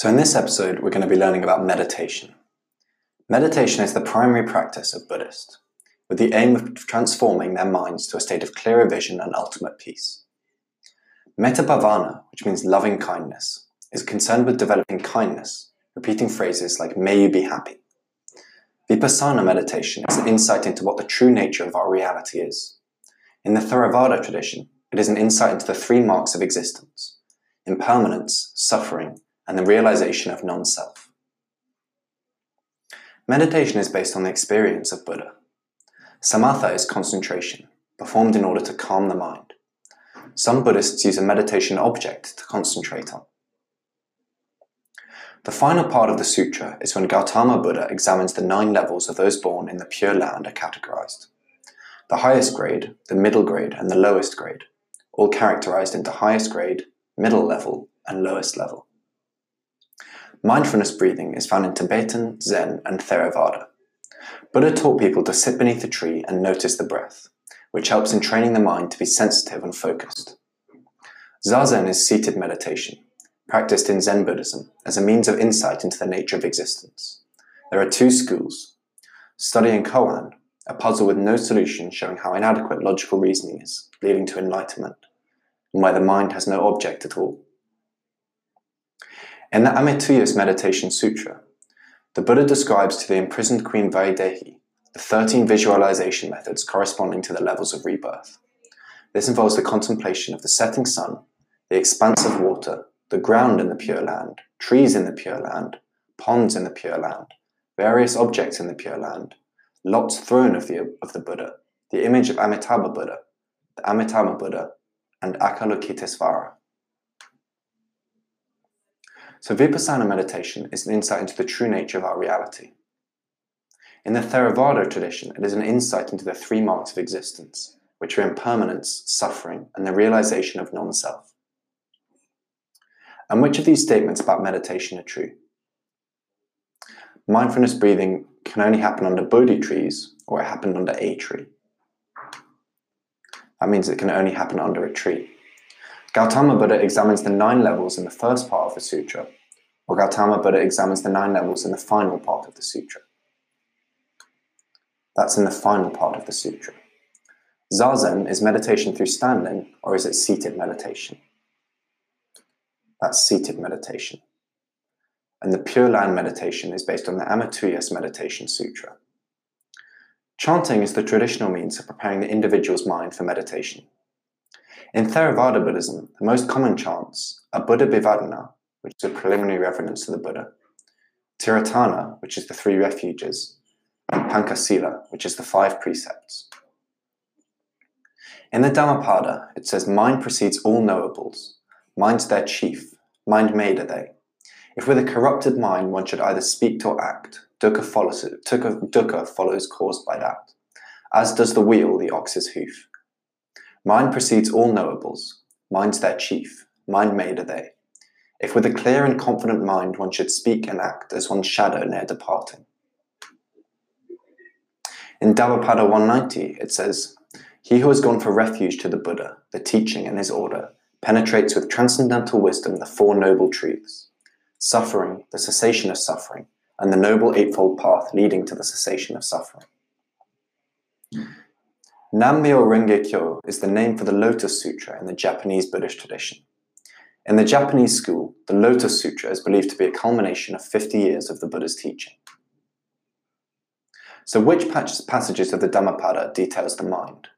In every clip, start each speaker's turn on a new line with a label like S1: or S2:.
S1: So, in this episode, we're going to be learning about meditation. Meditation is the primary practice of Buddhists, with the aim of transforming their minds to a state of clearer vision and ultimate peace. Metta bhavana, which means loving kindness, is concerned with developing kindness, repeating phrases like, may you be happy. Vipassana meditation is an insight into what the true nature of our reality is. In the Theravada tradition, it is an insight into the three marks of existence impermanence, suffering, and the realization of non self. Meditation is based on the experience of Buddha. Samatha is concentration, performed in order to calm the mind. Some Buddhists use a meditation object to concentrate on. The final part of the sutra is when Gautama Buddha examines the nine levels of those born in the Pure Land are categorized. The highest grade, the middle grade, and the lowest grade, all characterized into highest grade, middle level, and lowest level. Mindfulness breathing is found in Tibetan, Zen, and Theravada. Buddha taught people to sit beneath a tree and notice the breath, which helps in training the mind to be sensitive and focused. Zazen is seated meditation, practiced in Zen Buddhism as a means of insight into the nature of existence. There are two schools. Studying koan, a puzzle with no solution showing how inadequate logical reasoning is, leading to enlightenment, and where the mind has no object at all. In the Amitayus Meditation Sutra, the Buddha describes to the imprisoned Queen Vaidehi the 13 visualization methods corresponding to the levels of rebirth. This involves the contemplation of the setting sun, the expanse of water, the ground in the Pure Land, trees in the Pure Land, ponds in the Pure Land, various objects in the Pure Land, lotus throne of the, of the Buddha, the image of Amitabha Buddha, the Amitabha Buddha, and Avalokitesvara. So, Vipassana meditation is an insight into the true nature of our reality. In the Theravada tradition, it is an insight into the three marks of existence, which are impermanence, suffering, and the realization of non self. And which of these statements about meditation are true? Mindfulness breathing can only happen under Bodhi trees or it happened under a tree. That means it can only happen under a tree. Gautama Buddha examines the nine levels in the first part of the sutra, or Gautama Buddha examines the nine levels in the final part of the sutra. That's in the final part of the sutra. Zazen is meditation through standing, or is it seated meditation? That's seated meditation. And the Pure Land meditation is based on the Amitayus Meditation Sutra. Chanting is the traditional means of preparing the individual's mind for meditation. In Theravada Buddhism, the most common chants are Buddha Bhivadana, which is a preliminary reverence to the Buddha, Tiratana, which is the three refuges, and Pankasila, which is the five precepts. In the Dhammapada, it says, Mind precedes all knowables. Mind's their chief. Mind made are they. If with a corrupted mind one should either speak or act, dukkha follows, dukkha follows caused by that, as does the wheel the ox's hoof. Mind precedes all knowables. Mind's their chief. Mind made are they. If with a clear and confident mind one should speak and act as one's shadow near departing. In Dhammapada 190, it says, He who has gone for refuge to the Buddha, the teaching and his order, penetrates with transcendental wisdom the Four Noble Truths suffering, the cessation of suffering, and the Noble Eightfold Path leading to the cessation of suffering. Nammyo Renge Kyo is the name for the Lotus Sutra in the Japanese Buddhist tradition. In the Japanese school, the Lotus Sutra is believed to be a culmination of 50 years of the Buddha's teaching. So, which passages of the Dhammapada details the mind?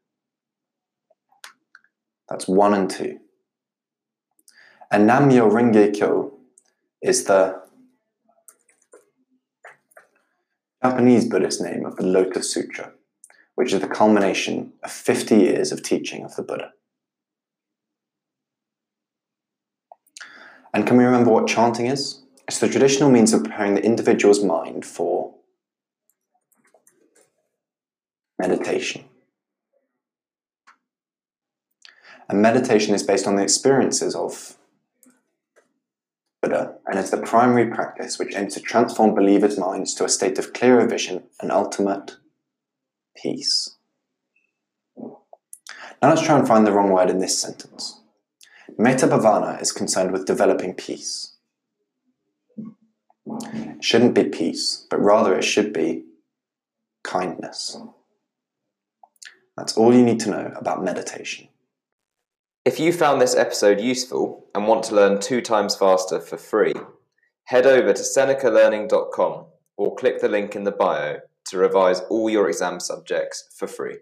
S1: That's 1 and 2. And Nammyo Renge Kyo is the Japanese Buddhist name of the Lotus Sutra which is the culmination of 50 years of teaching of the Buddha. And can we remember what chanting is? It's the traditional means of preparing the individual's mind for meditation. And meditation is based on the experiences of Buddha and is the primary practice which aims to transform believers' minds to a state of clearer vision and ultimate peace. Now let's try and find the wrong word in this sentence. Metta bhavana is concerned with developing peace. It shouldn't be peace, but rather it should be kindness. That's all you need to know about meditation.
S2: If you found this episode useful and want to learn two times faster for free, head over to senecalearning.com or click the link in the bio to revise all your exam subjects for free.